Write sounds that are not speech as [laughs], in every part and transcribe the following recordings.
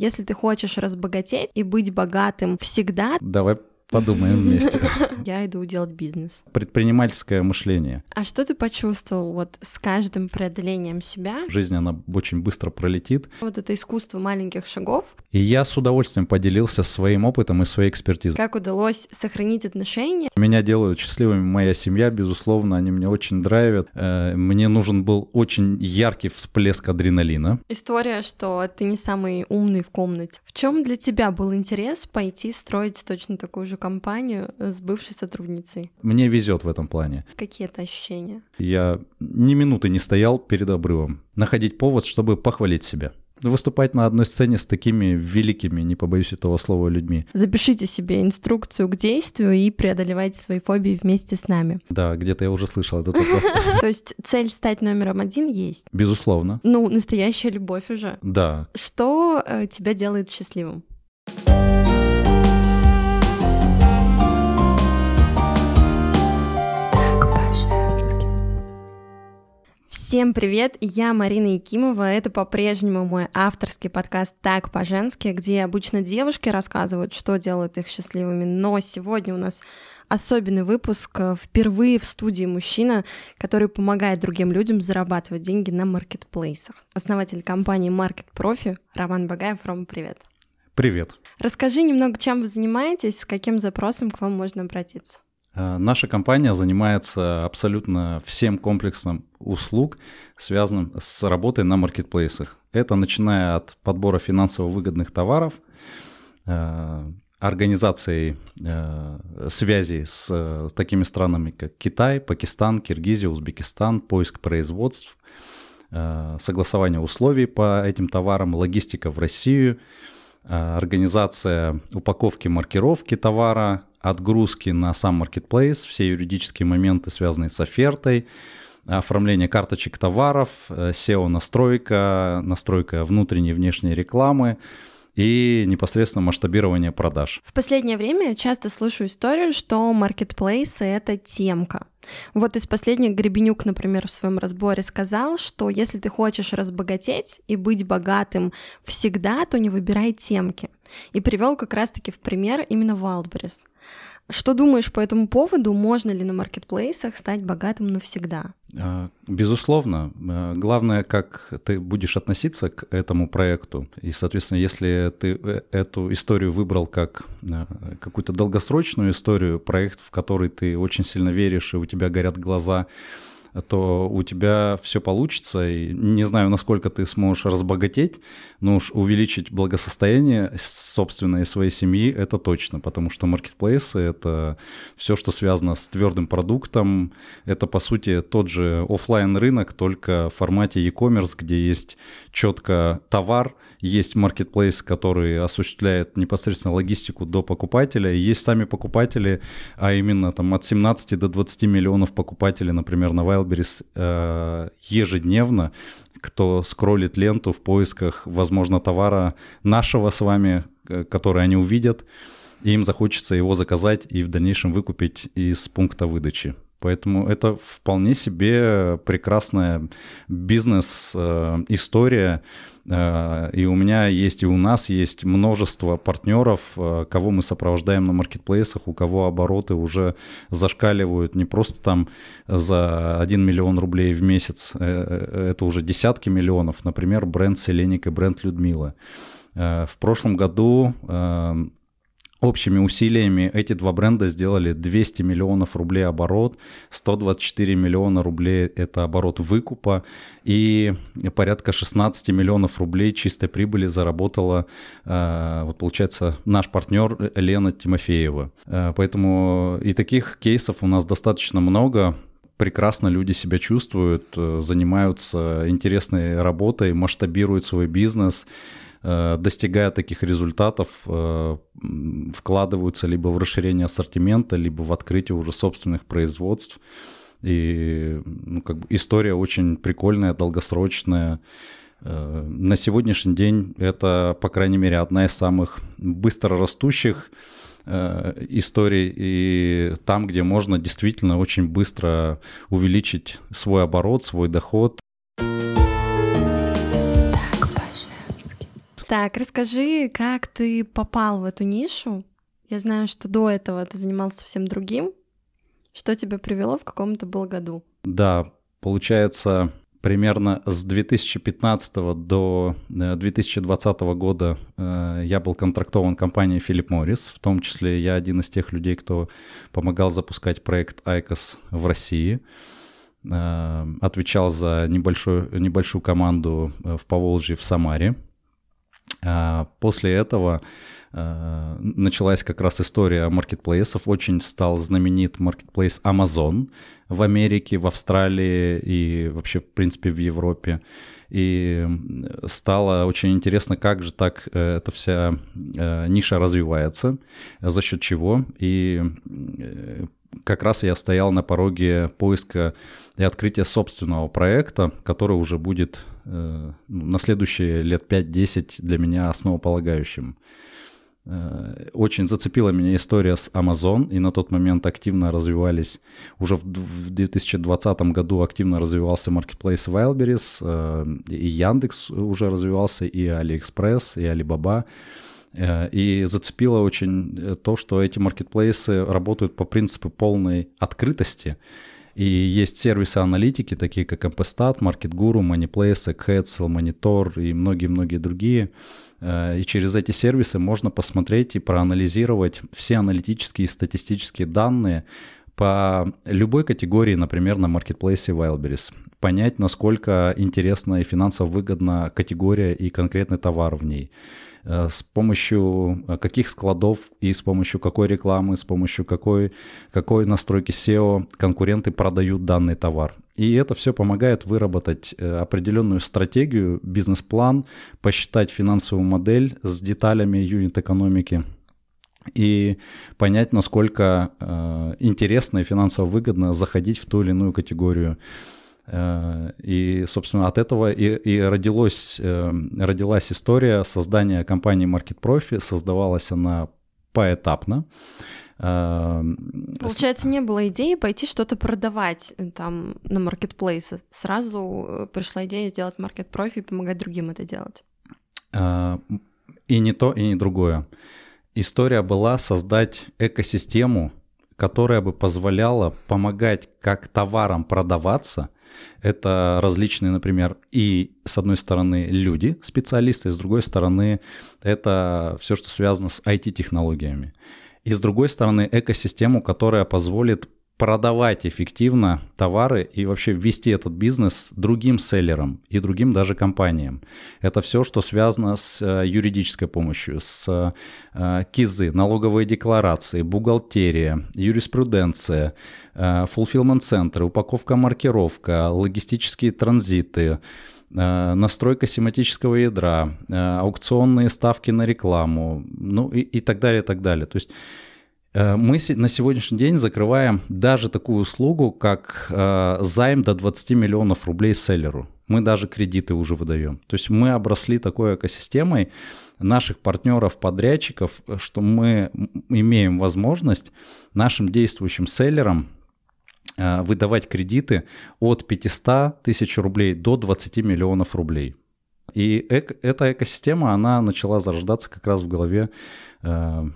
Если ты хочешь разбогатеть и быть богатым всегда, Давай подумаем вместе. [laughs] я иду делать бизнес. Предпринимательское мышление. А что ты почувствовал вот с каждым преодолением себя? Жизнь, она очень быстро пролетит. Вот это искусство маленьких шагов. И я с удовольствием поделился своим опытом и своей экспертизой. Как удалось сохранить отношения? Меня делают счастливыми моя семья, безусловно, они меня очень драйвят. Э, Мне нужен был очень яркий всплеск адреналина. История, что ты не самый умный в комнате. В чем для тебя был интерес пойти строить точно такую же компанию с бывшей сотрудницей? Мне везет в этом плане. Какие это ощущения? Я ни минуты не стоял перед обрывом. Находить повод, чтобы похвалить себя. Выступать на одной сцене с такими великими, не побоюсь этого слова, людьми. Запишите себе инструкцию к действию и преодолевайте свои фобии вместе с нами. Да, где-то я уже слышал этот вопрос. [laughs] То есть цель стать номером один есть. Безусловно. Ну, настоящая любовь уже. Да, Что э, тебя делает счастливым? Всем привет, я Марина Якимова, это по-прежнему мой авторский подкаст «Так по-женски», где обычно девушки рассказывают, что делает их счастливыми, но сегодня у нас особенный выпуск, э, впервые в студии мужчина, который помогает другим людям зарабатывать деньги на маркетплейсах. Основатель компании Market Profi Роман Багаев. Рома, привет. привет. Расскажи немного, чем вы занимаетесь, с каким запросом к вам можно обратиться. Э, Наша компания занимается абсолютно всем комплексом услуг, связанным с работой на маркетплейсах. Это начиная от подбора финансово выгодных товаров, э, организацией э, связей с такими странами, как Китай, Пакистан, Киргизия, Узбекистан, поиск производств, согласование условий по этим товарам, логистика в Россию, организация упаковки, маркировки товара, отгрузки на сам маркетплейс, все юридические моменты, связанные с офертой, оформление карточек товаров, э, SEO-настройка, настройка внутренней и внешней рекламы и непосредственно масштабирование продаж. В последнее время я часто слышу историю, что маркетплейсы — это темка. Вот из последних Гребенюк, например, в своем разборе сказал, что если ты хочешь разбогатеть и быть богатым всегда, то не выбирай темки. И привел как раз-таки в пример именно Wildberries. Что думаешь по этому поводу? Можно ли на маркетплейсах стать богатым навсегда? А, Безусловно. А, Главное, как ты будешь относиться к этому проекту. И, соответственно, если ты э, эту историю выбрал как а, какую-то долгосрочную историю, проект, в который ты очень сильно веришь, и у тебя горят глаза, то у тебя все получится. И не знаю, насколько ты сможешь разбогатеть, но уж увеличить благосостояние собственной своей семьи это точно, потому что маркетплейсы это все, что связано с твердым продуктом. Это по сути тот же оффлайн рынок, только в формате e-commerce, где есть четко товар, есть маркетплейс, который осуществляет непосредственно логистику до покупателя, есть сами покупатели, а именно там от 17 до 20 миллионов покупателей, например, на Wildberries э, ежедневно, кто скроллит ленту в поисках, возможно, товара нашего с вами, э, который они увидят, и им захочется его заказать и в дальнейшем выкупить из пункта выдачи. Поэтому это вполне себе прекрасная бизнес-история. Э, И у меня есть, и у нас есть множество партнеров, э, кого мы сопровождаем на маркетплейсах, у кого обороты уже зашкаливают не просто там за 1 миллион рублей в месяц, э, это уже десятки миллионов. Например, бренд Селеник и бренд Людмила. Э, В прошлом году э, Общими усилиями эти два бренда сделали 200 миллионов рублей оборот, 124 миллиона рублей – это оборот выкупа, и порядка 16 миллионов рублей чистой прибыли заработала, э, вот получается, наш партнер Лена Тимофеева. Э, Поэтому и таких кейсов у нас достаточно много, прекрасно люди себя чувствуют, э, занимаются интересной работой, масштабируют свой бизнес, достигая таких результатов, э, вкладываются либо в расширение ассортимента, либо в открытие уже собственных производств. И ну, как бы история очень прикольная, долгосрочная. Э, На сегодняшний день это, по крайней мере, одна из самых быстро растущих э, историй и там, где можно действительно очень быстро увеличить свой оборот, свой доход. Так, расскажи, как ты попал в эту нишу? Я знаю, что до этого ты занимался совсем другим. Что тебя привело, в каком то был году? Да, получается, примерно с 2015 до 2020 э, года э, я был контрактован компанией Philip Morris, в том числе я один из тех людей, кто помогал запускать проект ICOS в России. Э, отвечал за небольшую, небольшую команду в Поволжье в Самаре. После этого Э, началась как раз история маркетплейсов. Очень стал знаменит маркетплейс Amazon в Америке, в Австралии и вообще, в принципе, в Европе. И стало очень интересно, как же так э, эта вся э, ниша развивается, за счет чего. И как раз я стоял на пороге поиска и открытия собственного проекта, который уже будет на следующие лет 5-10 для меня основополагающим. Э, очень зацепила меня история с Amazon, и на тот момент активно развивались, уже в 2020 году активно развивался marketplace Wildberries, э, и Яндекс уже развивался, и AliExpress, и Alibaba. Э, и зацепило очень то, что эти маркетплейсы работают по принципу полной открытости, и есть сервисы аналитики, такие как MPStat, MarketGuru, MoneyPlace, Eggheads, Monitor и многие-многие другие, Э, и через эти сервисы можно посмотреть и проанализировать все аналитические и статистические данные по любой категории, например, на маркетплейсе Wildberries. Понять, насколько интересна и финансово выгодна категория и конкретный товар в ней. Э, с помощью э, каких складов и с помощью какой рекламы, с помощью какой, какой настройки SEO конкуренты продают данный товар. И это все помогает выработать э, определенную стратегию, бизнес-план, посчитать финансовую модель с деталями юнит-экономики и понять, насколько э, интересно и финансово выгодно заходить в ту или иную категорию и, собственно, от этого и, и родилось, э, родилась история создания компании Market Profi. Создавалась она поэтапно. Э, Получается, не было идеи пойти что-то продавать там на маркетплейсы. Сразу пришла идея сделать Market Profi и помогать другим это делать. И не то, и не другое. История была создать экосистему, которая бы позволяла помогать как товарам продаваться – это различные, например, и с одной стороны люди, специалисты, с другой стороны это все, что связано с IT-технологиями. И с другой стороны экосистему, которая позволит продавать эффективно товары и вообще ввести этот бизнес другим селлерам и другим даже компаниям. Это все, что связано с э, юридической помощью, с э, КИЗы, налоговые декларации, бухгалтерия, юриспруденция, э, fulfillment-центры, упаковка, маркировка, логистические транзиты, настройка семантического ядра, аукционные ставки на рекламу, ну и, и так далее, и так далее. То есть мы на сегодняшний день закрываем даже такую услугу, как э, займ до 20 миллионов рублей селлеру. Мы даже кредиты уже выдаем. То есть мы обросли такой экосистемой наших партнеров, подрядчиков, что мы имеем возможность нашим действующим селлерам э, выдавать кредиты от 500 тысяч рублей до 20 миллионов рублей. И эта экосистема, она начала зарождаться как раз в голове э,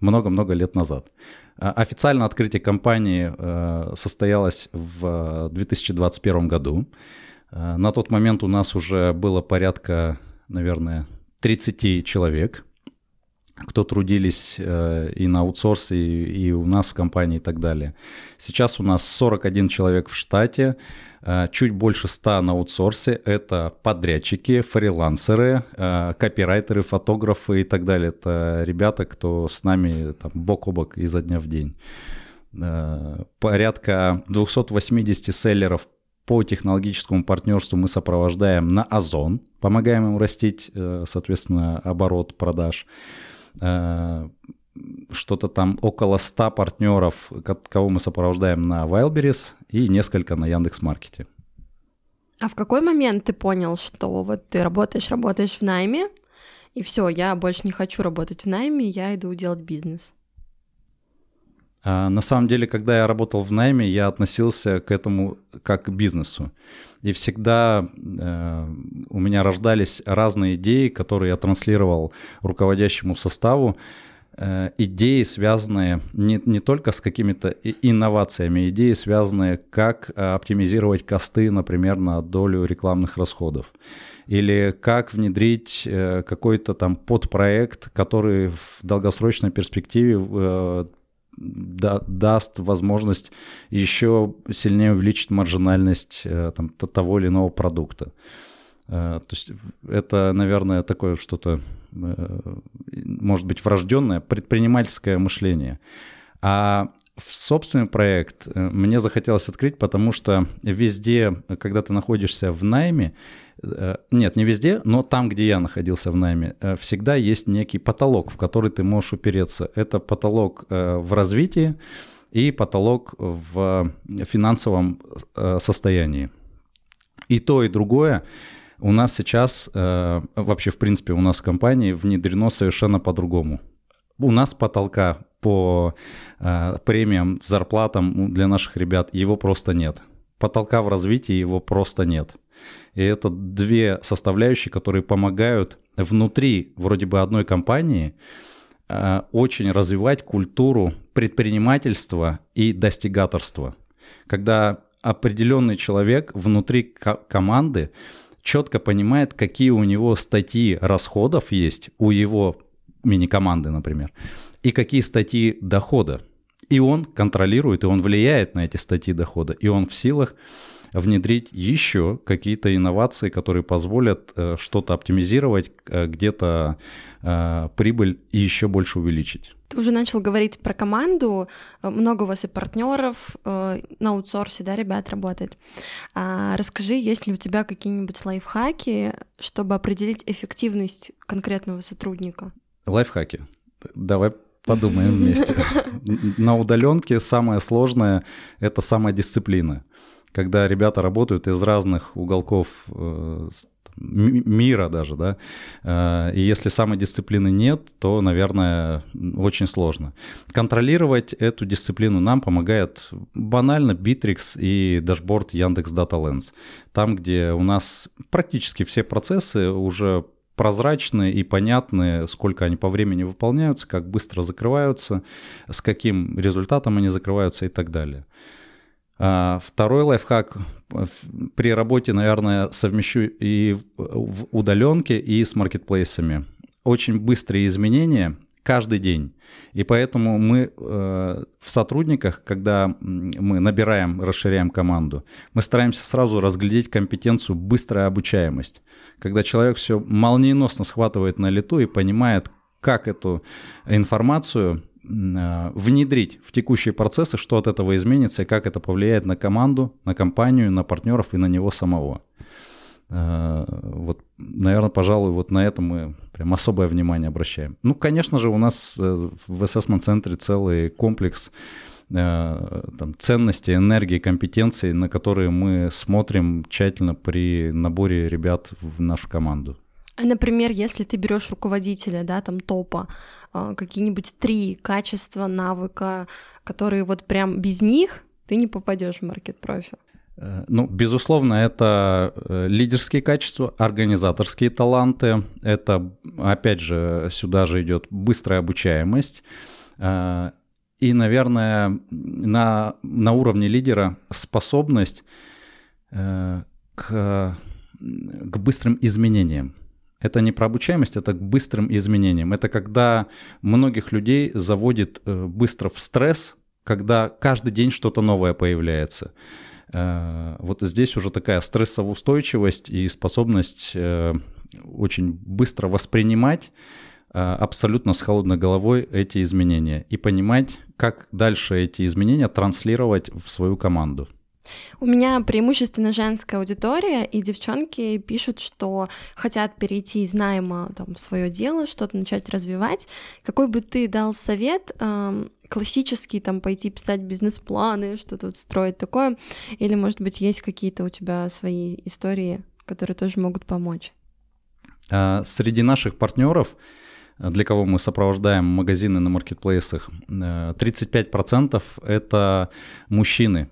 много-много лет назад. А, официально открытие компании э, состоялось в 2021 году. Э, на тот момент у нас уже было порядка, наверное, 30 человек, кто трудились э, и на аутсорсе, и у нас в компании и так далее. Сейчас у нас 41 человек в штате, Э, чуть больше 100 на аутсорсе. Это подрядчики, фрилансеры, э, копирайтеры, фотографы и так далее. Это ребята, кто с нами там, бок о бок изо дня в день. Э, порядка 280 селлеров по технологическому партнерству мы сопровождаем на Озон, помогаем им растить, соответственно, оборот продаж что-то там около 100 партнеров, кого мы сопровождаем на Wildberries и несколько на Яндекс.Маркете. А в какой момент ты понял, что вот ты работаешь, работаешь в найме, и все, я больше не хочу работать в найме, я иду делать бизнес? А на самом деле, когда я работал в найме, я относился к этому как к бизнесу. И всегда э, у меня рождались разные идеи, которые я транслировал руководящему составу. Э, идеи, связанные не, не только с какими-то инновациями, идеи, связанные, как э, оптимизировать косты, например, на долю рекламных расходов. Или как внедрить э, какой-то там подпроект, который в долгосрочной перспективе да, даст возможность еще сильнее увеличить маржинальность там, того или иного продукта. То есть это, наверное, такое что-то, может быть, врожденное предпринимательское мышление. А в собственный проект мне захотелось открыть, потому что везде, когда ты находишься в найме, Э, нет, не везде, но там, где я находился в найме, э, всегда есть некий потолок, в который ты можешь упереться. Это потолок э, в развитии и потолок в финансовом состоянии. И то, и другое у нас сейчас, вообще, в принципе, у нас в компании внедрено совершенно по-другому. У нас потолка по премиям, зарплатам для наших ребят, его просто нет. Потолка в развитии его просто нет. И это две составляющие, которые помогают внутри вроде бы одной компании э, очень развивать культуру предпринимательства и достигаторства. Когда определенный человек внутри команды четко понимает, какие у него статьи расходов есть у его мини-команды, например, и какие статьи дохода. И он контролирует, и он влияет на эти статьи дохода, и он в силах внедрить еще какие-то инновации, которые позволят э, что-то оптимизировать, э, где-то э, прибыль еще больше увеличить. Ты уже начал говорить про команду, много у вас и партнеров на аутсорсе, да, ребят работает. А расскажи, есть ли у тебя какие-нибудь лайфхаки, чтобы определить эффективность конкретного сотрудника? Лайфхаки. Давай подумаем вместе. [laughs] На удаленке самое сложное — это самодисциплина когда ребята работают из разных уголков э, мира даже, да, э, и если самодисциплины нет, то, наверное, очень сложно. Контролировать эту дисциплину нам помогает банально Bittrex и дашборд Яндекс Data Lens. Там, где у нас практически все процессы уже прозрачны и понятны, сколько они по времени выполняются, как быстро закрываются, с каким результатом они закрываются и так далее. А, второй лайфхак при работе, наверное, совмещу и в удаленке, и с маркетплейсами. Очень быстрые изменения каждый день. И поэтому мы э, в сотрудниках, когда мы набираем, расширяем команду, мы стараемся сразу разглядеть компетенцию быстрая обучаемость. Когда человек все молниеносно схватывает на лету и понимает, как эту информацию Э, внедрить в текущие процессы, что от этого изменится и как это повлияет на команду, на компанию, на партнеров и на него самого. Э, вот, наверное, пожалуй, вот на это мы прям особое внимание обращаем. Ну, конечно же, у нас э, в assessment-центре целый комплекс там, ценностей, энергии, компетенций, на которые мы смотрим тщательно при наборе ребят в нашу команду. А, например, если ты берешь руководителя, да, там топа, а, какие-нибудь три качества, навыка, которые вот прям без них ты не попадешь в маркет-профи. Э, ну, безусловно, это э, лидерские качества, организаторские таланты. Это, опять же, сюда же идет быстрая обучаемость. Э, и, наверное, на, на уровне лидера способность к, к быстрым изменениям. Это не про обучаемость, это к быстрым изменениям. Это когда многих людей заводит э, быстро в стресс, когда каждый день что-то новое появляется. Э, вот здесь уже такая стрессоустойчивость и способность э, очень быстро воспринимать абсолютно с холодной головой эти изменения и понимать, как дальше эти изменения транслировать в свою команду. У меня преимущественно женская аудитория, и девчонки пишут, что хотят перейти из найма там, в свое дело, что-то начать развивать. Какой бы ты дал совет эм, классический, там, пойти писать бизнес-планы, что-то вот строить такое? Или, может быть, есть какие-то у тебя свои истории, которые тоже могут помочь? А, среди наших партнеров для кого мы сопровождаем магазины на маркетплейсах, 35% это мужчины,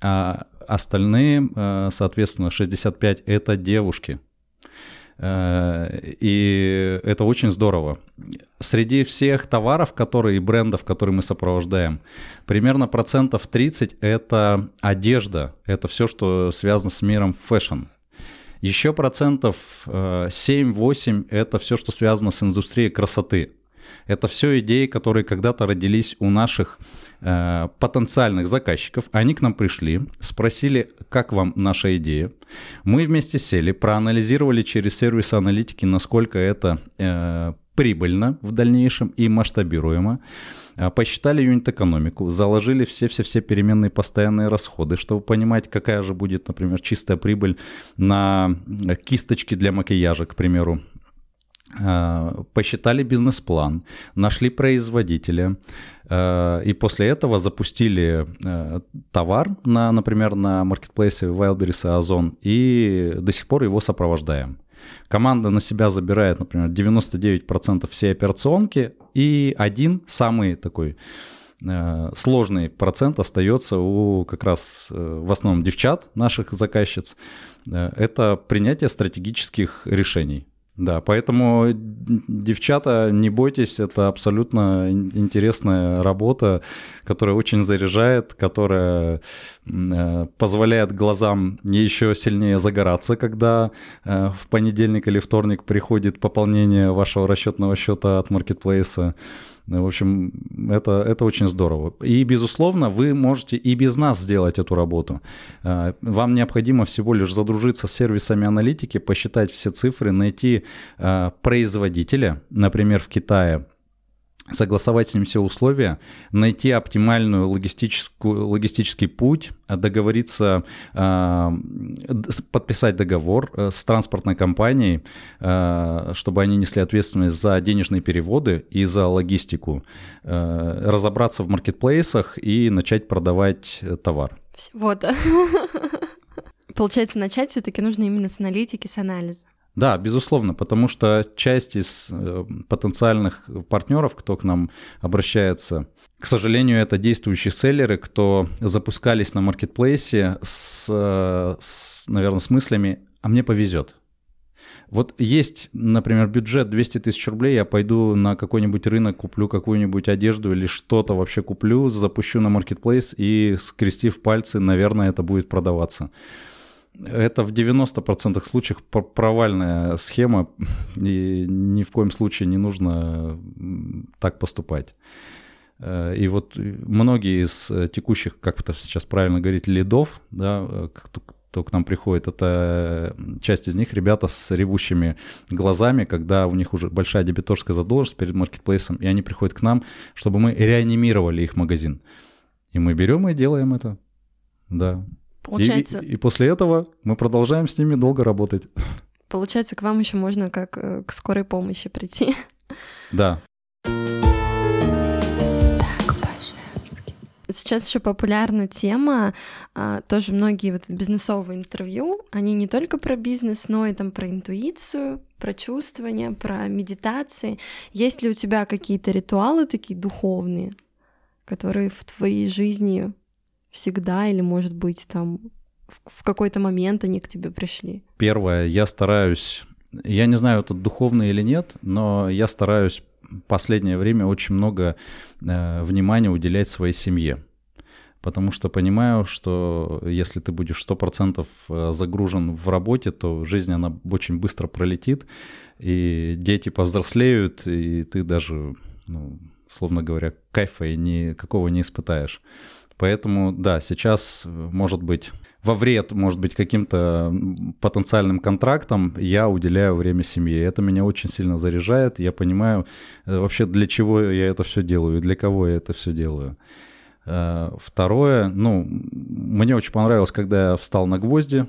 а остальные, соответственно, 65% это девушки. И это очень здорово. Среди всех товаров, которые и брендов, которые мы сопровождаем, примерно процентов 30 это одежда, это все, что связано с миром fashion. Еще процентов 7-8 э, это все, что связано с индустрией красоты. Это все идеи, которые когда-то родились у наших э, потенциальных заказчиков. Они к нам пришли, спросили, как вам наша идея. Мы вместе сели, проанализировали через сервис аналитики, насколько это э, прибыльно в дальнейшем и масштабируемо. А, посчитали юнит-экономику, заложили все-все-все переменные постоянные расходы, чтобы понимать, какая же будет, например, чистая прибыль на кисточки для макияжа, к примеру. А, посчитали бизнес-план, нашли производителя, а, и после этого запустили товар, на, например, на маркетплейсе Wildberries и Озон, и до сих пор его сопровождаем. Команда на себя забирает, например, 99% всей операционки, и один самый такой э, сложный процент остается у как раз э, в основном девчат, наших заказчиц. Э, это принятие стратегических решений. Да, поэтому, девчата, не бойтесь, это абсолютно интересная работа, которая очень заряжает, которая э, позволяет глазам еще сильнее загораться, когда э, в понедельник или вторник приходит пополнение вашего расчетного счета от маркетплейса. В общем, это, это очень здорово. И, безусловно, вы можете и без нас сделать эту работу. А, вам необходимо всего лишь задружиться с сервисами аналитики, посчитать все цифры, найти а, производителя, например, в Китае, согласовать с ним все условия, найти оптимальную логистическую, логистический путь, договориться, а, подписать договор э, с транспортной компанией, а, чтобы они несли ответственность за денежные переводы и за логистику, э, разобраться в маркетплейсах и начать продавать э, товар. Всего-то. [laughs] Получается, начать все-таки нужно именно с аналитики, с анализа. Да, безусловно, потому что часть из э, потенциальных партнеров, кто к нам обращается, к сожалению, это действующие селлеры, кто запускались на маркетплейсе с, э, с наверное, с мыслями «а мне повезет». Вот есть, например, бюджет 200 тысяч рублей, я пойду на какой-нибудь рынок, куплю какую-нибудь одежду или что-то вообще куплю, запущу на маркетплейс и, скрестив пальцы, наверное, это будет продаваться это в 90% случаев провальная схема, и ни в коем случае не нужно так поступать. Э, и вот многие из текущих, как это сейчас правильно говорить, лидов, да, кто, кто к нам приходит, это часть из них ребята с ревущими глазами, когда у них уже большая дебиторская задолженность перед маркетплейсом, и они приходят к нам, чтобы мы реанимировали их магазин. И мы берем и делаем это. Да. Получается... И, и, и после этого мы продолжаем с ними долго работать. Получается, к вам еще можно как э, к скорой помощи прийти. Да. Сейчас еще популярна тема, а, тоже многие вот бизнесовые интервью, они не только про бизнес, но и там про интуицию, про чувствование, про медитации. Есть ли у тебя какие-то ритуалы такие духовные, которые в твоей жизни всегда или, может быть, там в какой-то момент они к тебе пришли? Первое, я стараюсь, я не знаю, это духовно или нет, но я стараюсь последнее время очень много э, внимания уделять своей семье. Потому что понимаю, что если ты будешь 100% э, загружен в работе, то жизнь, она очень быстро пролетит, и дети повзрослеют, и ты даже, ну, словно говоря, кайфа и никакого не испытаешь. Поэтому, да, сейчас, может быть, во вред, может быть, каким-то потенциальным контрактам я уделяю время семье. Это меня очень сильно заряжает. Я понимаю э, вообще, для чего я это все делаю, для кого я это все делаю. Э, второе, ну, мне очень понравилось, когда я встал на гвозди.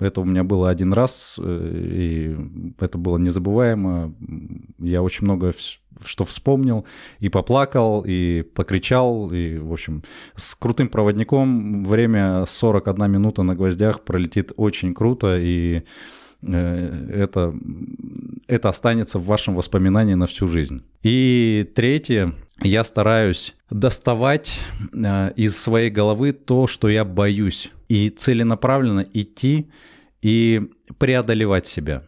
Это у меня было один раз, э, и это было незабываемо. Я очень много что вспомнил, и поплакал, и покричал, и, в общем, с крутым проводником время 41 минута на гвоздях пролетит очень круто, и это, это останется в вашем воспоминании на всю жизнь. И третье, я стараюсь доставать из своей головы то, что я боюсь, и целенаправленно идти и преодолевать себя.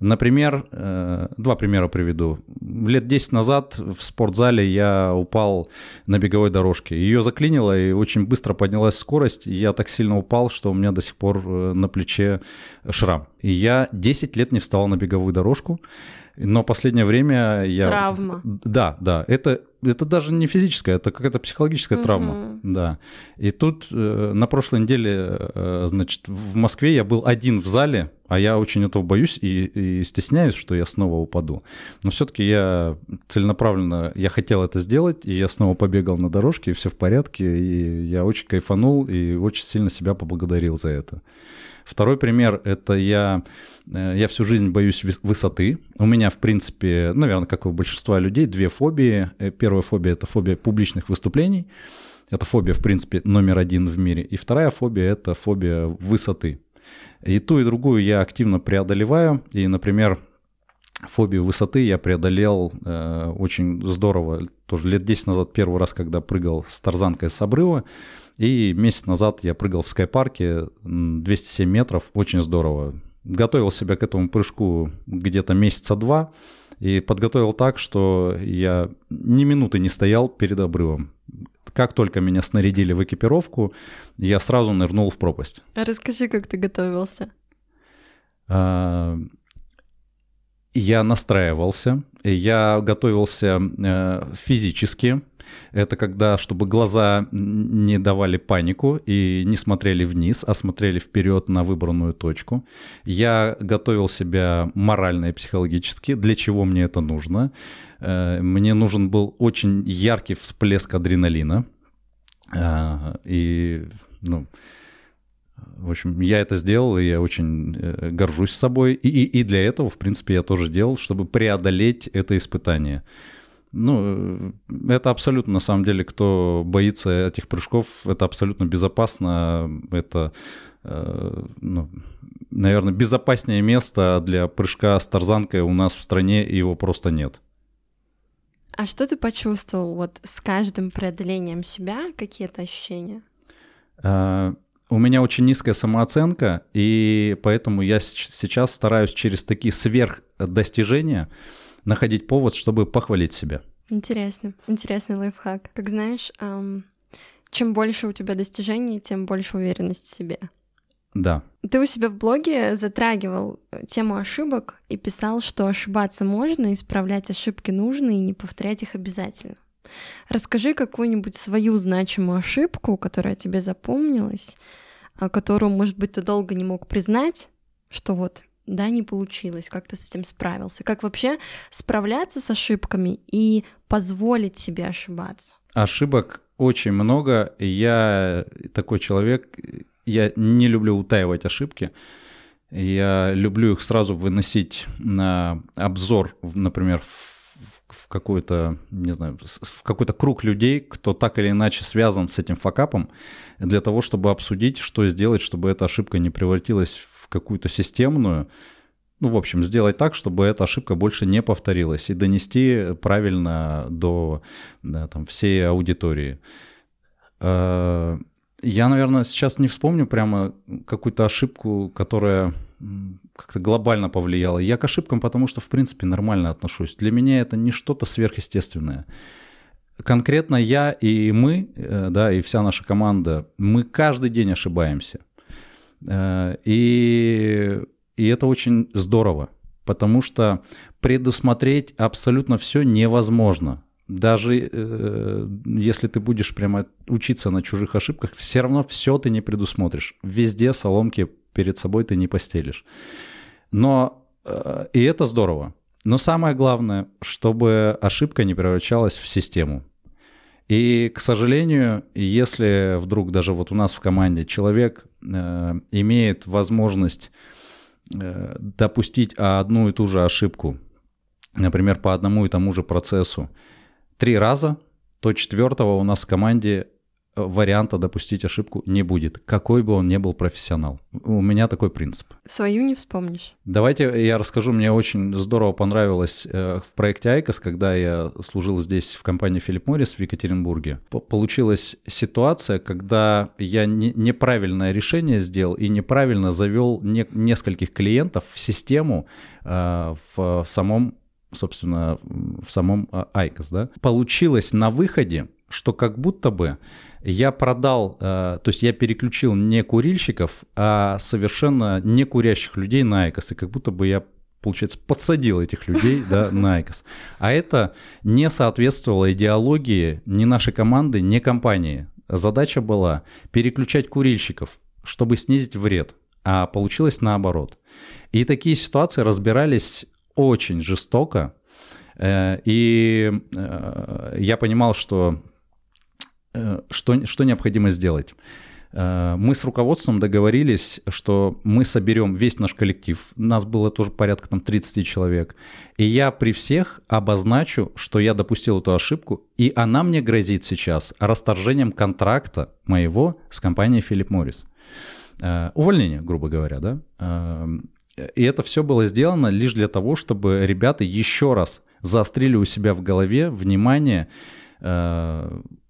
Например, э, два примера приведу. Лет 10 назад в спортзале я упал на беговой дорожке. Ее заклинило, и очень быстро поднялась скорость. И я так сильно упал, что у меня до сих пор э, на плече шрам. И я 10 лет не вставал на беговую дорожку. Но последнее время я... Травма. Да, да. Это, это даже не физическая, это какая-то психологическая угу. травма. Да. И тут э, на прошлой неделе, э, значит, в Москве я был один в зале, а я очень этого боюсь и, и стесняюсь, что я снова упаду. Но все-таки я целенаправленно, я хотел это сделать, и я снова побегал на дорожке, и все в порядке, и я очень кайфанул, и очень сильно себя поблагодарил за это. Второй пример — это я, э, я всю жизнь боюсь высоты. У меня, в принципе, наверное, как у большинства людей, две фобии. Э, первая фобия — это фобия публичных выступлений. Это фобия, в принципе, номер один в мире. И вторая фобия — это фобия высоты. И ту, и другую я активно преодолеваю. И, например, фобию высоты я преодолел э, очень здорово. Тоже лет 10 назад первый раз, когда прыгал с тарзанкой с обрыва, и месяц назад я прыгал в скайпарке 207 метров, очень здорово. Готовил себя к этому прыжку где-то месяца два, и подготовил так, что я ни минуты не стоял перед обрывом. Как только меня снарядили в экипировку, я сразу нырнул в пропасть. А расскажи, как ты готовился? А, я настраивался, я готовился э, физически, это когда, чтобы глаза не давали панику и не смотрели вниз, а смотрели вперед на выбранную точку. Я готовил себя морально и психологически, для чего мне это нужно. Э, мне нужен был очень яркий всплеск адреналина. Э, и, ну, в общем, я это сделал, и я очень э, горжусь собой. И, и, и для этого, в принципе, я тоже делал, чтобы преодолеть это испытание. Ну, это абсолютно, на самом деле, кто боится этих прыжков, это абсолютно безопасно, это, э, ну, наверное, безопаснее место для прыжка с тарзанкой у нас в стране, и его просто нет. А что ты почувствовал вот с каждым преодолением себя, какие-то ощущения? А, у меня очень низкая самооценка, и поэтому я сейчас стараюсь через такие сверхдостижения находить повод, чтобы похвалить себя. Интересно, интересный лайфхак. Как знаешь, эм, чем больше у тебя достижений, тем больше уверенности в себе. Да. Ты у себя в блоге затрагивал э, тему ошибок и писал, что ошибаться можно, исправлять ошибки нужно и не повторять их обязательно. Расскажи какую-нибудь свою значимую ошибку, которая тебе запомнилась, а которую, может быть, ты долго не мог признать, что вот да, не получилось, как ты с этим справился, как вообще справляться с ошибками и позволить себе ошибаться. Ошибок очень много. Я такой человек, я не люблю утаивать ошибки. Я люблю их сразу выносить на обзор, например, в какой-то, не знаю, в какой-то круг людей, кто так или иначе связан с этим факапом, для того, чтобы обсудить, что сделать, чтобы эта ошибка не превратилась какую-то системную, ну, в общем, сделать так, чтобы эта ошибка больше не повторилась и донести правильно до да, там, всей аудитории. Э, я, наверное, сейчас не вспомню прямо какую-то ошибку, которая как-то глобально повлияла. Я к ошибкам, потому что, в принципе, нормально отношусь. Для меня это не что-то сверхъестественное. Конкретно я и мы, э, да, и вся наша команда, мы каждый день ошибаемся. Э, и, и это очень здорово, потому что предусмотреть абсолютно все невозможно. Даже э, если ты будешь прямо учиться на чужих ошибках, все равно все ты не предусмотришь. Везде соломки перед собой ты не постелишь. Но э, и это здорово. Но самое главное, чтобы ошибка не превращалась в систему. И, к сожалению, если вдруг даже вот у нас в команде человек э, имеет возможность э, допустить одну и ту же ошибку, например, по одному и тому же процессу три раза, то четвертого у нас в команде варианта допустить ошибку не будет, какой бы он ни был профессионал. У меня такой принцип. Свою не вспомнишь. Давайте я расскажу. Мне очень здорово понравилось э, в проекте IQOS, когда я служил здесь в компании Philip Morris в Екатеринбурге. Получилась ситуация, когда я не, неправильное решение сделал и неправильно завел не, нескольких клиентов в систему э, в, в самом собственно, в самом IQOS, да, получилось на выходе, что как будто бы я продал, э, то есть я переключил не курильщиков, а совершенно не курящих людей на IQOS, и как будто бы я получается, подсадил этих людей [laughs] да, на IQOS. А это не соответствовало идеологии ни нашей команды, ни компании. Задача была переключать курильщиков, чтобы снизить вред, а получилось наоборот. И такие ситуации разбирались очень жестоко, э, и э, я понимал, что что, что необходимо сделать? Э, мы с руководством договорились, что мы соберем весь наш коллектив, нас было тоже порядка там 30 человек, и я при всех обозначу, что я допустил эту ошибку, и она мне грозит сейчас расторжением контракта моего с компанией Philip Morris. Э, увольнение, грубо говоря, да? И это все было сделано лишь для того, чтобы ребята еще раз заострили у себя в голове внимание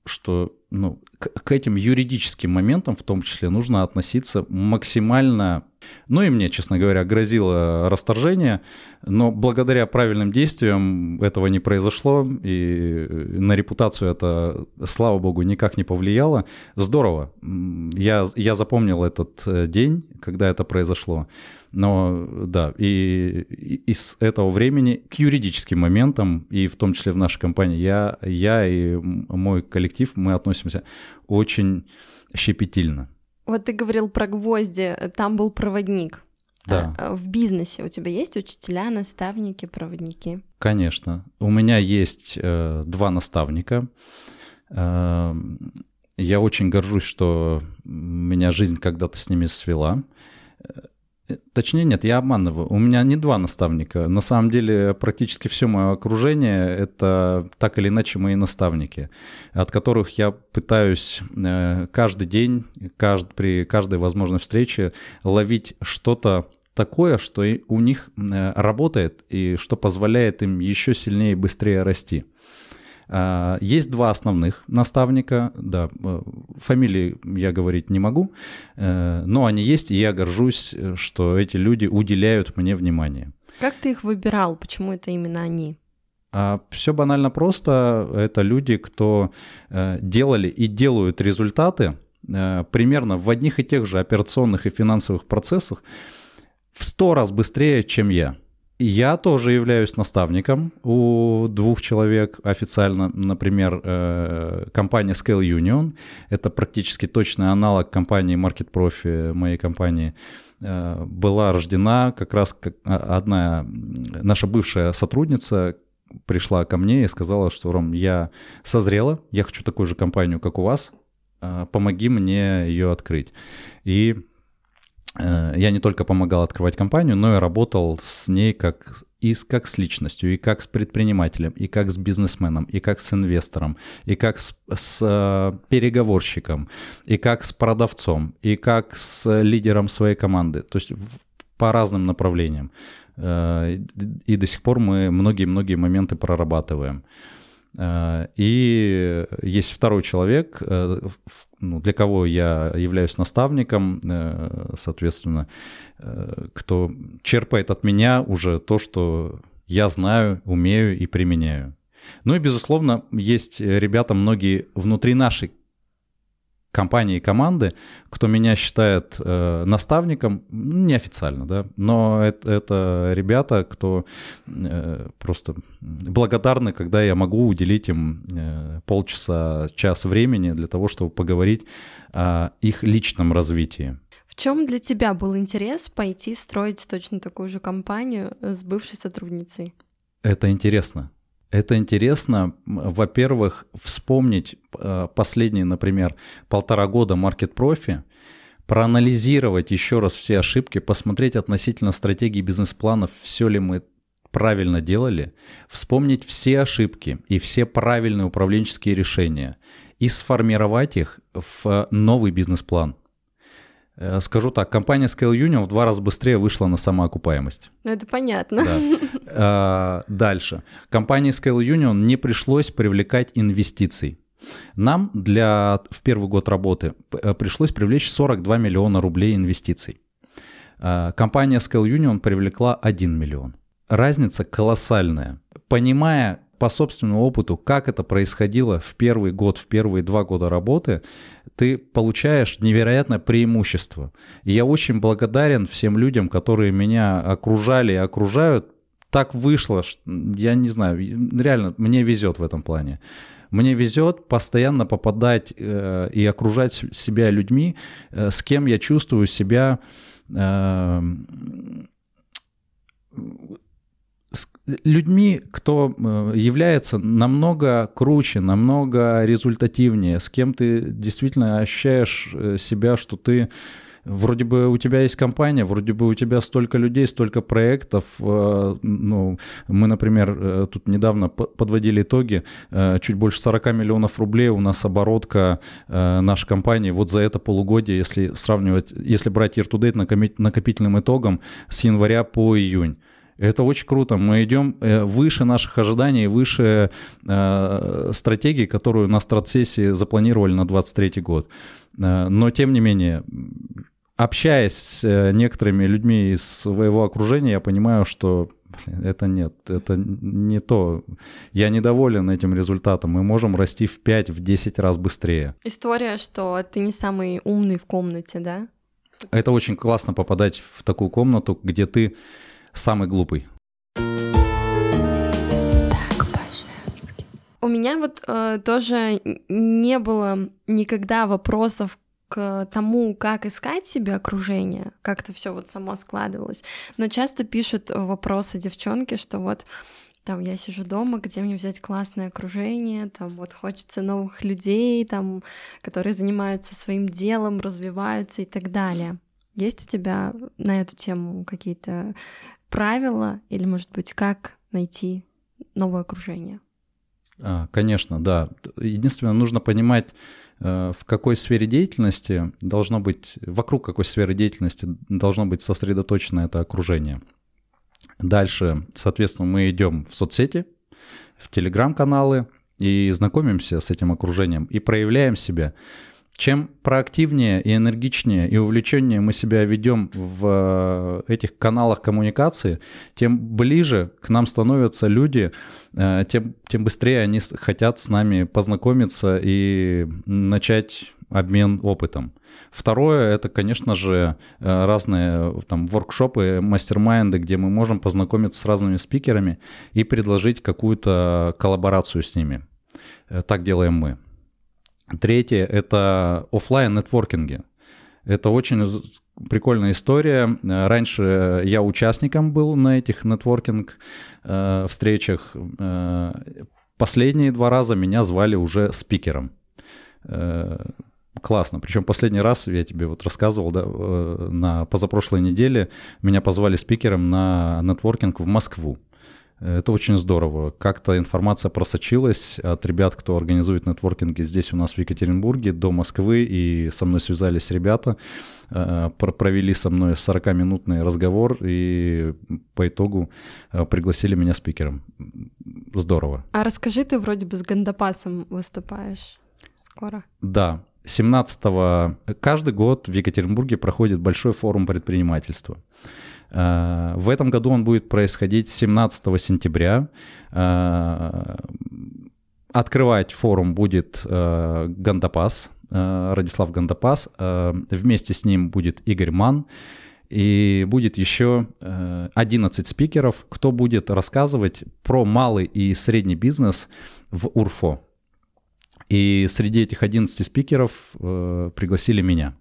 что ну, к, к этим юридическим моментам в том числе нужно относиться максимально... Ну и мне, честно говоря, грозило расторжение, но благодаря правильным действиям этого не произошло, и на репутацию это, слава богу, никак не повлияло. Здорово. Я, я запомнил этот э, день, когда это произошло. Но да, и, и из этого времени к юридическим моментам, и в том числе в нашей компании, я, я и мой коллектив, мы относимся очень щепетильно. Вот ты говорил про гвозди, там был проводник. Да. А, в бизнесе у тебя есть учителя, наставники, проводники? Конечно. У меня есть э, два наставника. Э, я очень горжусь, что меня жизнь когда-то с ними свела. Точнее, нет, я обманываю. У меня не два наставника. На самом деле, практически все мое окружение — это так или иначе мои наставники, от которых я пытаюсь э, каждый день, каждый, при каждой возможной встрече ловить что-то такое, что у них э, работает и что позволяет им еще сильнее и быстрее расти. А, есть два основных наставника, да, э, фамилии я говорить не могу, э, но они есть, и я горжусь, что эти люди уделяют мне внимание. Как ты их выбирал? Почему это именно они? А все банально просто. Это люди, кто э, делали и делают результаты примерно в одних и тех же операционных и финансовых процессах в сто раз быстрее, чем я. Я тоже являюсь наставником у двух человек официально. Например, э, компания Scale Union. Это практически точный аналог компании Market Profi, моей компании. Э, была рождена как раз а, одна наша бывшая сотрудница, пришла ко мне и сказала, что, Ром, я созрела, я хочу такую же компанию, как у вас, э, помоги мне ее открыть. И я не только помогал открывать компанию, но и работал с ней как и как с личностью, и как с предпринимателем, и как с бизнесменом, и как с инвестором, и как с, с э, переговорщиком, и как с продавцом, и как с лидером своей команды. То есть в, по разным направлениям. Э, и до сих пор мы многие-многие моменты прорабатываем. Э, и есть второй человек, э, ну, для кого я являюсь наставником, э, соответственно, кто черпает от меня уже то, что я знаю, умею и применяю. Ну и, безусловно, есть ребята, многие внутри нашей компании и команды, кто меня считает э, наставником, неофициально, да, но это, это ребята, кто э, просто благодарны, когда я могу уделить им э, полчаса, час времени для того, чтобы поговорить о их личном развитии. В чем для тебя был интерес пойти строить точно такую же компанию с бывшей сотрудницей? Это интересно. Это интересно, во-первых, вспомнить э, последние, например, полтора года Market Profi, проанализировать еще раз все ошибки, посмотреть относительно стратегии бизнес-планов, все ли мы правильно делали, вспомнить все ошибки и все правильные управленческие решения и сформировать их в новый бизнес-план. Э, скажу так, компания Scale Union в два раза быстрее вышла на самоокупаемость. Ну, это понятно. Да. Дальше. Компании Scale Union не пришлось привлекать инвестиций. Нам для, в первый год работы пришлось привлечь 42 миллиона рублей инвестиций. Компания Scale Union привлекла 1 миллион. Разница колоссальная. Понимая по собственному опыту, как это происходило в первый год, в первые два года работы, ты получаешь невероятное преимущество. И я очень благодарен всем людям, которые меня окружали и окружают. Так вышло, я не знаю, реально, мне везет в этом плане. Мне везет постоянно попадать э, и окружать себя людьми, э, с кем я чувствую себя э, людьми, кто э, является намного круче, намного результативнее, с кем ты действительно ощущаешь э, себя, что ты вроде бы у тебя есть компания, вроде бы у тебя столько людей, столько проектов. Э, ну, мы, например, тут недавно подводили итоги. Чуть больше 40 миллионов рублей у нас оборотка нашей компании вот за это полугодие, если сравнивать, если брать year-to-date накопительным итогом с января по июнь. Это очень круто. Мы идем э, выше наших ожиданий, выше э, стратегии, которую на стратсессии запланировали на 2023 год. Э, но, тем не менее, общаясь с некоторыми людьми из своего окружения, я понимаю, что это нет, это не то. Я недоволен этим результатом. Мы можем расти в 5-10 раз быстрее. История, что ты не самый умный в комнате, да? Это очень классно попадать в такую комнату, где ты самый глупый? У меня вот э, тоже не было никогда вопросов к тому, как искать себе окружение, как-то все вот само складывалось. Но часто пишут вопросы девчонки, что вот там я сижу дома, где мне взять классное окружение, там вот хочется новых людей, там, которые занимаются своим делом, развиваются и так далее. Есть у тебя на эту тему какие-то правила или, может быть, как найти новое окружение? А, конечно, да. Единственное, нужно понимать, э, в какой сфере деятельности должно быть, вокруг какой сферы деятельности должно быть сосредоточено это окружение. Дальше, соответственно, мы идем в соцсети, в телеграм-каналы и знакомимся с этим окружением и проявляем себя. Чем проактивнее и энергичнее и увлеченнее мы себя ведем в э, этих каналах коммуникации, тем ближе к нам становятся люди, э, тем, тем быстрее они хотят с нами познакомиться и начать обмен опытом. Второе, это, конечно же, э, разные там воркшопы, мастер-майнды, где мы можем познакомиться с разными спикерами и предложить какую-то коллаборацию с ними. Так делаем мы. Третье — это офлайн нетворкинги. Это очень прикольная история. Раньше я участником был на этих нетворкинг э, встречах. Э, последние два раза меня звали уже спикером. Э, классно. Причем последний раз, я тебе вот рассказывал, да, на позапрошлой неделе меня позвали спикером на нетворкинг в Москву. Это очень здорово. Как-то информация просочилась от ребят, кто организует нетворкинги здесь у нас в Екатеринбурге до Москвы, и со мной связались ребята, э, провели со мной 40-минутный разговор, и по итогу э, пригласили меня спикером. Здорово. А расскажи, ты вроде бы с Гандапасом выступаешь скоро. Да, 17 каждый год в Екатеринбурге проходит большой форум предпринимательства. Э, в этом году он будет происходить 17 сентября. Э, открывать форум будет э, Гандапас, Радислав Гандапас. Вместе с ним будет Игорь Ман. И будет еще 11 спикеров, кто будет рассказывать про малый и средний бизнес в УРФО. И среди этих 11 спикеров пригласили меня.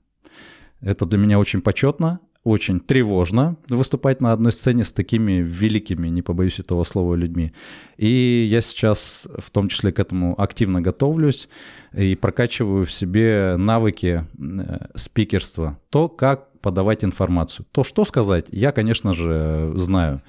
Это для меня очень почетно очень тревожно выступать на одной сцене с такими великими, не побоюсь этого слова, людьми. И я сейчас в том числе к этому активно готовлюсь и прокачиваю в себе навыки э, спикерства. То, как подавать информацию. То, что сказать, я, конечно же, знаю.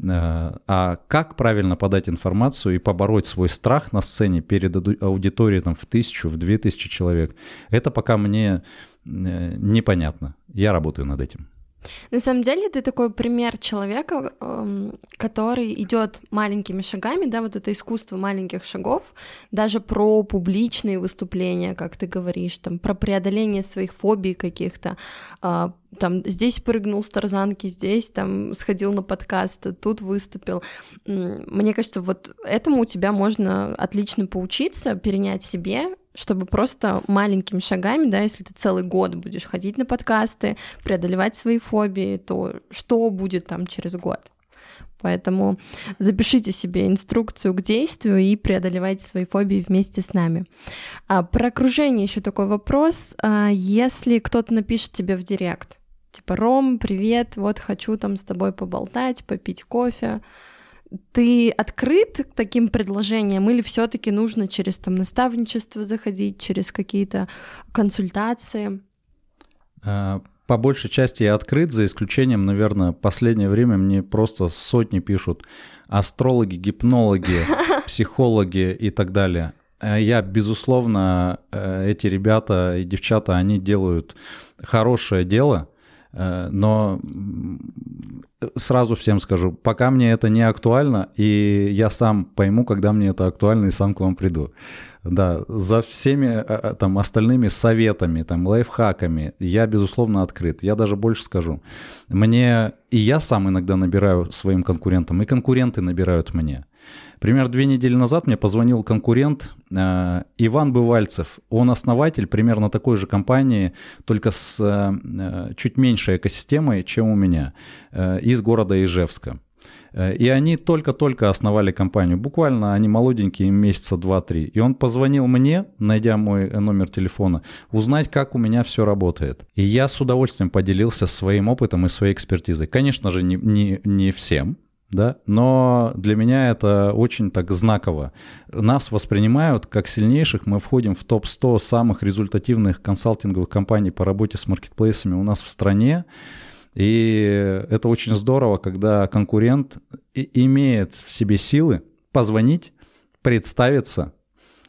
Э, а как правильно подать информацию и побороть свой страх на сцене перед аудиторией там, в тысячу, в две тысячи человек, это пока мне э, непонятно. Я работаю над этим. На самом деле ты такой пример человека, эм, который идет маленькими шагами, да, вот это искусство маленьких шагов, даже про публичные выступления, как ты говоришь, там, про преодоление своих фобий каких-то, а, там здесь прыгнул с тарзанки, здесь там сходил на подкаст, тут выступил. Мне кажется, вот этому у тебя можно отлично поучиться, перенять себе чтобы просто маленькими шагами, да, если ты целый год будешь ходить на подкасты, преодолевать свои фобии, то что будет там через год? Поэтому запишите себе инструкцию к действию и преодолевайте свои фобии вместе с нами. А, про окружение еще такой вопрос. А, если кто-то напишет тебе в директ, типа, Ром, привет, вот хочу там с тобой поболтать, попить кофе, ты открыт к таким предложениям или все-таки нужно через там наставничество заходить, через какие-то консультации? А, по большей части я открыт, за исключением, наверное, последнее время мне просто сотни пишут астрологи, гипнологи, [laughs] психологи и так далее. А я, безусловно, э, эти ребята и девчата, они делают хорошее дело, э, но сразу всем скажу, пока мне это не актуально, и я сам пойму, когда мне это актуально, и сам к вам приду. Да, за всеми а, а, там остальными советами, там, лайфхаками я, безусловно, открыт. Я даже больше скажу. Мне, и я сам иногда набираю своим конкурентам, и конкуренты набирают мне. Пример две недели назад мне позвонил конкурент э, Иван Бывальцев. Он основатель примерно такой же компании, только с э, чуть меньшей экосистемой, чем у меня, э, из города Ижевска. Э, и они только-только основали компанию. Буквально они молоденькие, им месяца два-три. И он позвонил мне, найдя мой номер телефона, узнать, как у меня все работает. И я с удовольствием поделился своим опытом и своей экспертизой. Конечно же, не, не, не всем, да, но для меня это очень так знаково. Нас воспринимают как сильнейших, мы входим в топ-100 самых результативных консалтинговых компаний по работе с маркетплейсами у нас в стране, и это очень здорово, когда конкурент имеет в себе силы позвонить, представиться,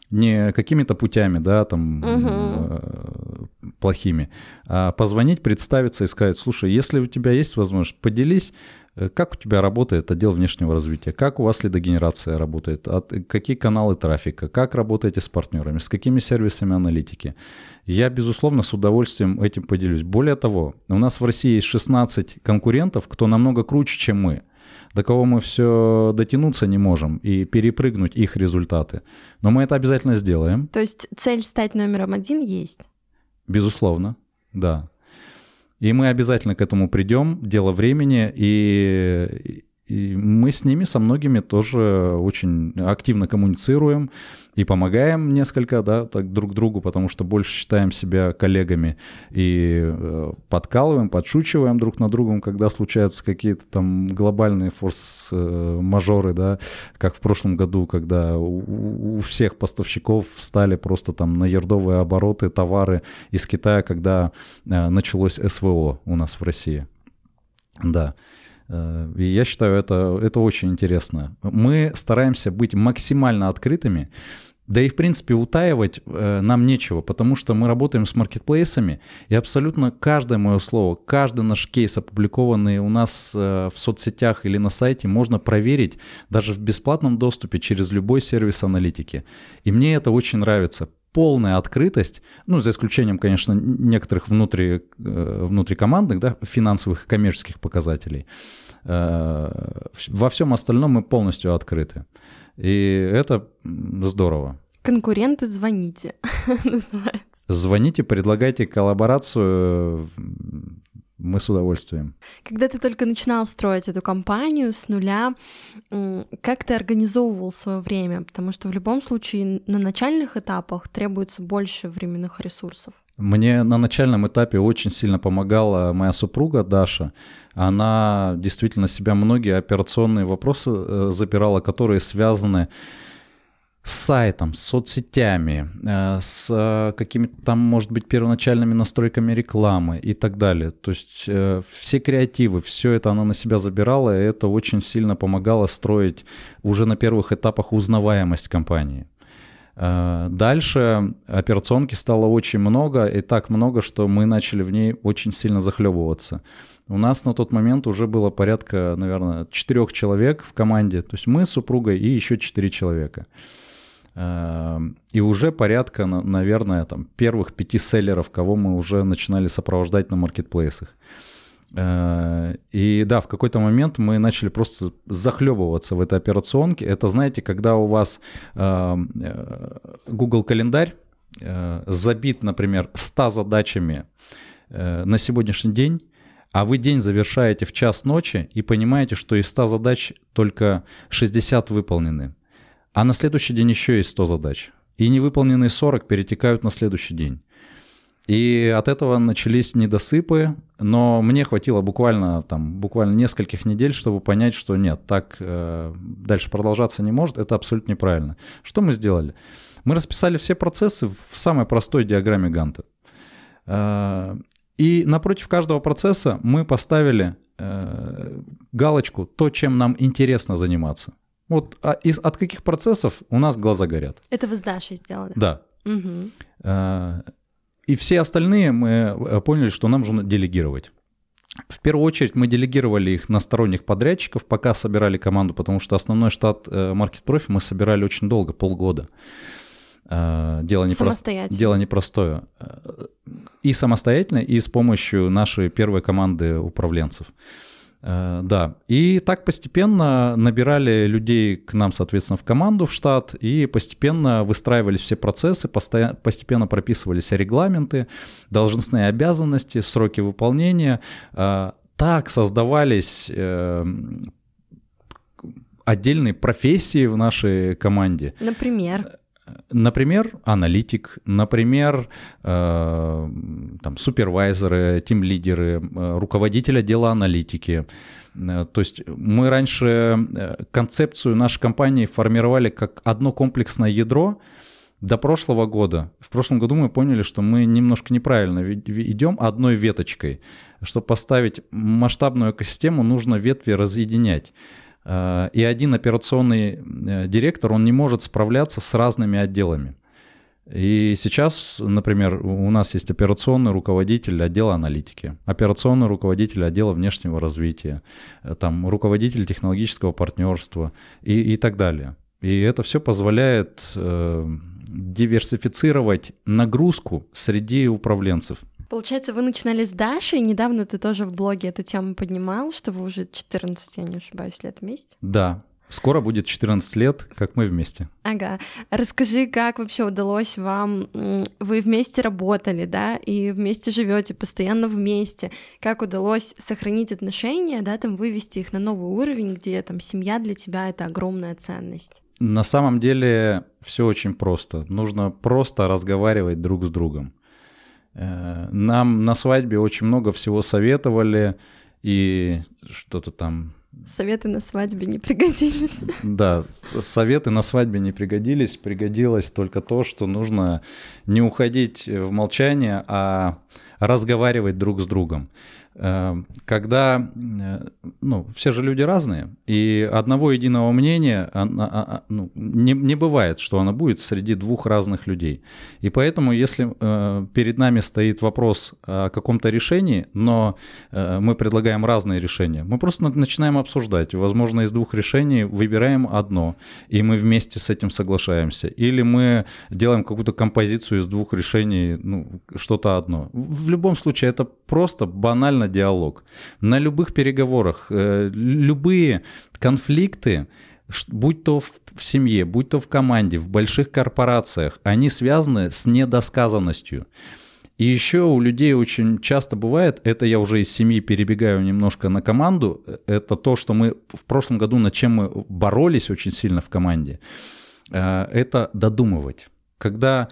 не какими-то путями, да, там угу. плохими, а позвонить, представиться и сказать, слушай, если у тебя есть возможность, поделись, как у тебя работает отдел внешнего развития? Как у вас лидогенерация работает? От, какие каналы трафика? Как работаете с партнерами? С какими сервисами аналитики? Я, безусловно, с удовольствием этим поделюсь. Более того, у нас в России есть 16 конкурентов, кто намного круче, чем мы до кого мы все дотянуться не можем и перепрыгнуть их результаты. Но мы это обязательно сделаем. То есть цель стать номером один есть? Безусловно, да. И мы обязательно к этому придем, дело времени, и, и мы с ними, со многими тоже очень активно коммуницируем и помогаем несколько, да, так друг другу, потому что больше считаем себя коллегами и э, подкалываем, подшучиваем друг на другом, когда случаются какие-то там глобальные форс-мажоры, да, как в прошлом году, когда у, всех поставщиков стали просто там на ердовые обороты товары из Китая, когда э, началось СВО у нас в России. Да. Э, и я считаю, это, это очень интересно. Мы стараемся быть максимально открытыми, да и, в принципе, утаивать э, нам нечего, потому что мы работаем с маркетплейсами, и абсолютно каждое мое слово, каждый наш кейс, опубликованный у нас э, в соцсетях или на сайте, можно проверить даже в бесплатном доступе через любой сервис аналитики. И мне это очень нравится полная открытость, ну, за исключением, конечно, некоторых внутри, э, внутрикомандных, да, финансовых и коммерческих показателей. Э, во всем остальном мы полностью открыты. И это здорово. Конкуренты, звоните, [laughs] называется. Звоните, предлагайте коллаборацию, мы с удовольствием. Когда ты только начинал строить эту компанию с нуля, как ты организовывал свое время? Потому что в любом случае на начальных этапах требуется больше временных ресурсов. Мне на начальном этапе очень сильно помогала моя супруга Даша. Она действительно себя многие операционные вопросы э, запирала, которые связаны с сайтом, с соцсетями, э, с э, какими-то там, может быть, первоначальными настройками рекламы и так далее. То есть э, все креативы, все это она на себя забирала, и это очень сильно помогало строить уже на первых этапах узнаваемость компании. Дальше операционки стало очень много, и так много, что мы начали в ней очень сильно захлебываться. У нас на тот момент уже было порядка, наверное, четырех человек в команде. То есть мы с супругой и еще четыре человека. И уже порядка, наверное, там, первых пяти селлеров, кого мы уже начинали сопровождать на маркетплейсах. Э, и да, в какой-то момент мы начали просто захлебываться в этой операционке. Это, знаете, когда у вас эм, э, Google календарь э, забит, например, 100 задачами на сегодняшний день, а вы день завершаете в час ночи и понимаете, что из 100 задач только 60 выполнены. А на следующий день еще есть 100 задач. И невыполненные 40 перетекают на следующий день. И от этого начались недосыпы, но мне хватило буквально, там, буквально нескольких недель, чтобы понять, что нет, так э, дальше продолжаться не может, это абсолютно неправильно. Что мы сделали? Мы расписали все процессы в самой простой диаграмме Ганта. Э, и напротив каждого процесса мы поставили э, галочку «то, чем нам интересно заниматься». Вот а из, от каких процессов у нас глаза горят. Это вы с Дашей сделали? Да. Угу. И все остальные мы э, поняли, что нам нужно делегировать. В первую очередь мы делегировали их на сторонних подрядчиков, пока собирали команду, потому что основной штат э, Market Profi мы собирали очень долго, полгода. Э, дело, не самостоятельно. дело непростое. И самостоятельно, и с помощью нашей первой команды управленцев. Э, да, и так постепенно набирали людей к нам, соответственно, в команду, в штат, и постепенно выстраивались все процессы, постепенно прописывались регламенты, должностные обязанности, сроки выполнения. Э, так создавались э, отдельные профессии в нашей команде. Например? Например, аналитик, например, э, там, супервайзеры, тим-лидеры, э, руководитель отдела аналитики. Э, то есть мы раньше концепцию нашей компании формировали как одно комплексное ядро, до прошлого года. В прошлом году мы поняли, что мы немножко неправильно идем одной веточкой. Чтобы поставить масштабную экосистему, нужно ветви разъединять. Э, и один операционный э, директор, он не может справляться с разными отделами. И сейчас, например, у нас есть операционный руководитель отдела аналитики, операционный руководитель отдела внешнего развития, э, там, руководитель технологического партнерства и, и так далее. И это все позволяет э, диверсифицировать нагрузку среди управленцев. Получается, вы начинали с Дашей, недавно ты тоже в блоге эту тему поднимал, что вы уже 14, я не ошибаюсь, лет вместе. Да, Скоро будет 14 лет, как мы вместе. Ага. Расскажи, как вообще удалось вам... Вы вместе работали, да, и вместе живете, постоянно вместе. Как удалось сохранить отношения, да, там вывести их на новый уровень, где там семья для тебя — это огромная ценность? На самом деле все очень просто. Нужно просто разговаривать друг с другом. Э, нам на свадьбе очень много всего советовали, и что-то там... Советы на свадьбе не пригодились. Да, советы на свадьбе не пригодились. Пригодилось только то, что нужно не уходить в молчание, а разговаривать друг с другом. Эм, когда, э, ну, все же люди разные, и одного единого мнения ну, не, не бывает, что оно будет среди двух разных людей. И поэтому, если э, перед нами стоит вопрос о каком-то решении, но э, мы предлагаем разные решения, мы просто начинаем обсуждать. Возможно, из двух решений выбираем одно, и мы вместе с этим соглашаемся. Или мы делаем какую-то композицию из двух решений, ну, что-то одно. В любом случае, это просто банально постоянно диалог. На любых переговорах, э, любые конфликты, будь то в, семье, будь то в команде, в больших корпорациях, они связаны с недосказанностью. И еще у людей очень часто бывает, это я уже из семьи перебегаю немножко на команду, это то, что мы в прошлом году, над чем мы боролись очень сильно в команде, э, это додумывать. Когда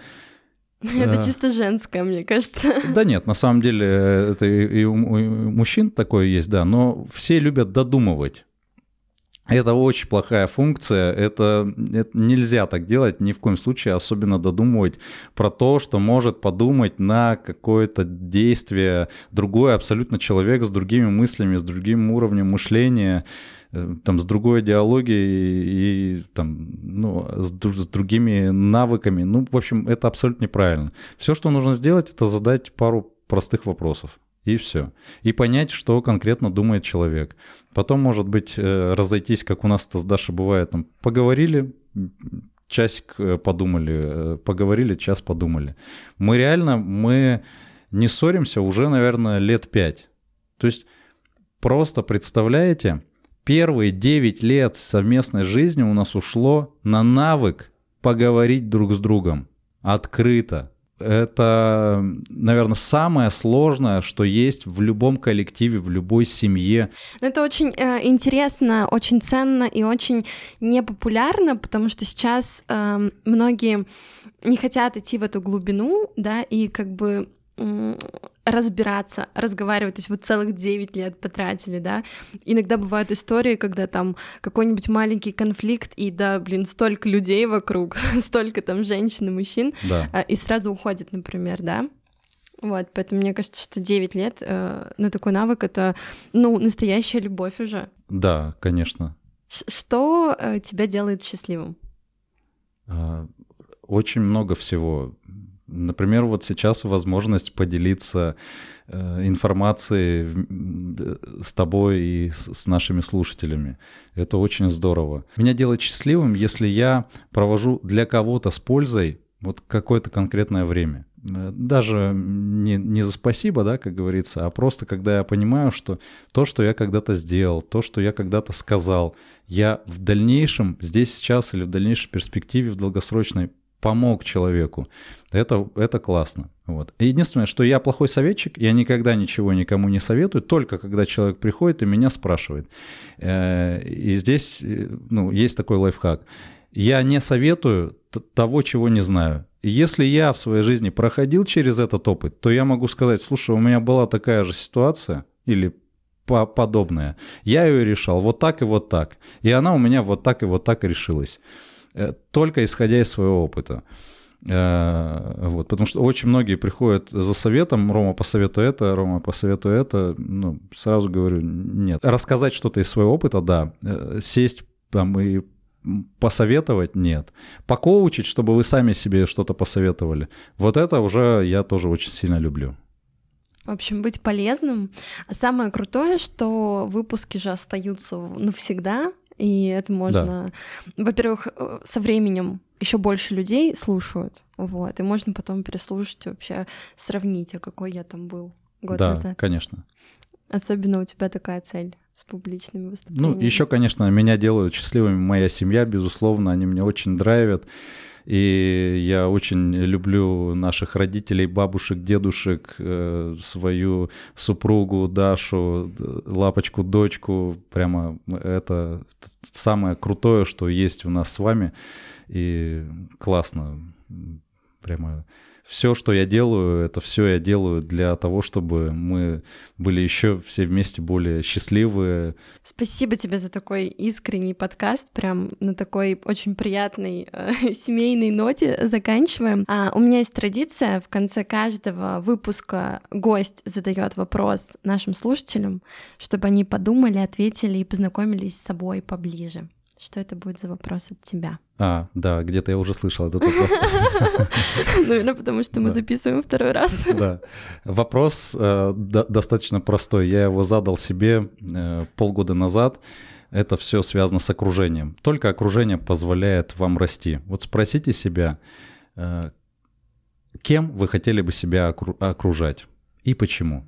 [laughs] Это чисто женское, мне кажется. Да нет, на самом деле это и у, мужчин такое есть, да, но все любят додумывать. Это очень плохая функция, это, это нельзя так делать ни в коем случае, особенно додумывать про то, что может подумать на какое-то действие другой абсолютно человек с другими мыслями, с другим уровнем мышления, э, там, с другой идеологией и, там, ну, с, с другими навыками. Ну, в общем, это абсолютно неправильно. Все, что нужно сделать, это задать пару простых вопросов. И все. И понять, что конкретно думает человек. Потом, может быть, э, разойтись, как у нас это с Дашей бывает, там, поговорили, часик э, подумали, э, поговорили, час подумали. Мы реально, мы не ссоримся уже, наверное, лет пять. То есть просто представляете, первые 9 лет совместной жизни у нас ушло на навык поговорить друг с другом открыто, это, наверное, самое сложное, что есть в любом коллективе, в любой семье. Это очень э, интересно, очень ценно и очень непопулярно, потому что сейчас э, многие не хотят идти в эту глубину, да, и как бы разбираться, разговаривать, то есть вот целых 9 лет потратили, да. Иногда бывают истории, когда там какой-нибудь маленький конфликт, и да, блин, столько людей вокруг, [laughs] столько там женщин и мужчин, да. А, и сразу уходит, например, да. Вот, поэтому мне кажется, что 9 лет э, на такой навык это, ну, настоящая любовь уже. Да, конечно. Ш что э, тебя делает счастливым? А, очень много всего. Например, вот сейчас возможность поделиться э, информацией с тобой и с нашими слушателями. Это очень здорово. Меня делает счастливым, если я провожу для кого-то с пользой вот какое-то конкретное время. Э, даже не, не за спасибо, да, как говорится, а просто когда я понимаю, что то, что я когда-то сделал, то, что я когда-то сказал, я в дальнейшем, здесь, сейчас или в дальнейшей перспективе, в долгосрочной помог человеку. Это, это классно. Вот. Единственное, что я плохой советчик, я никогда ничего никому не советую, только когда человек приходит и меня спрашивает. Э, и здесь э, ну, есть такой лайфхак. Я не советую того, чего не знаю. Если я в своей жизни проходил через этот опыт, то я могу сказать, слушай, у меня была такая же ситуация, или подобная. Я ее решал вот так и вот так. И она у меня вот так и вот так решилась. Э, только исходя из своего опыта. Э, вот, потому что очень многие приходят за советом, Рома, посоветуй это, Рома, посоветуй это. Ну, сразу говорю, нет. Рассказать что-то из своего опыта, да. Э, сесть там и посоветовать, нет. Покоучить, чтобы вы сами себе что-то посоветовали. Вот это уже я тоже очень сильно люблю. В общем, быть полезным. А самое крутое, что выпуски же остаются навсегда, и это можно, да. во-первых, э, со временем еще больше людей слушают, вот, и можно потом переслушать вообще, сравнить, а какой я там был год да, назад. Да, конечно. Особенно у тебя такая цель с публичными выступлениями. Ну, еще, конечно, меня делают счастливыми моя семья, безусловно, они меня очень драйвят. И я очень люблю наших родителей, бабушек, дедушек, э, свою супругу Дашу, лапочку, дочку. Прямо это самое крутое, что есть у нас с вами. И классно. Прямо все, что я делаю, это все я делаю для того, чтобы мы были еще все вместе более счастливые. Спасибо тебе за такой искренний подкаст, прям на такой очень приятной э, [laughs] семейной ноте заканчиваем. А у меня есть традиция в конце каждого выпуска гость задает вопрос нашим слушателям, чтобы они подумали, ответили и познакомились с собой поближе. Что это будет за вопрос от тебя? А, да, где-то я уже слышал этот вопрос. [laughs] Ну, потому что мы записываем второй раз. [laughs] Да. Вопрос э, достаточно простой. Я его задал себе э, полгода назад. Это все связано с окружением. Только окружение позволяет вам расти. Вот спросите себя, э, кем вы хотели бы себя окружать и почему.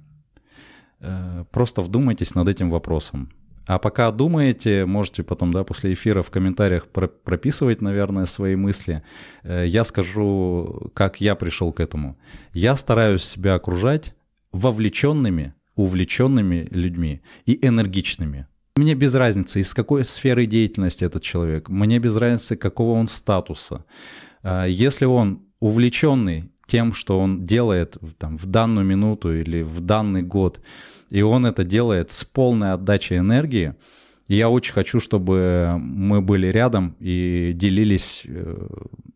Просто вдумайтесь над этим вопросом. А пока думаете, можете потом, да, после эфира в комментариях про прописывать, наверное, свои мысли. Э, я скажу, как я пришел к этому. Я стараюсь себя окружать вовлеченными, увлеченными людьми и энергичными. Мне без разницы, из какой сферы деятельности этот человек. Мне без разницы, какого он статуса. Э, если он увлеченный тем, что он делает там, в данную минуту или в данный год, и он это делает с полной отдачей энергии, я очень хочу, чтобы мы были рядом и делились, э,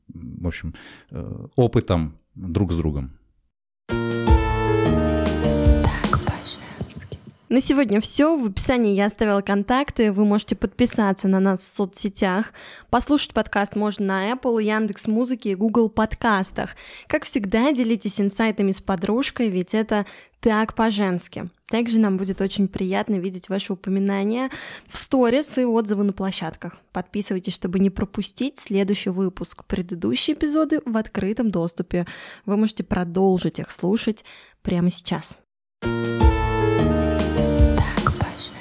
в общем, э, опытом друг с другом. На сегодня все. В описании я оставила контакты. Вы можете подписаться на нас в соцсетях. Послушать подкаст можно на Apple, Яндекс Музыке и Google подкастах. Как всегда, делитесь инсайтами с подружкой, ведь это так по-женски. Также нам будет очень приятно видеть ваши упоминания в сторис и отзывы на площадках. Подписывайтесь, чтобы не пропустить следующий выпуск. Предыдущие эпизоды в открытом доступе. Вы можете продолжить их слушать прямо сейчас. Так, Паша.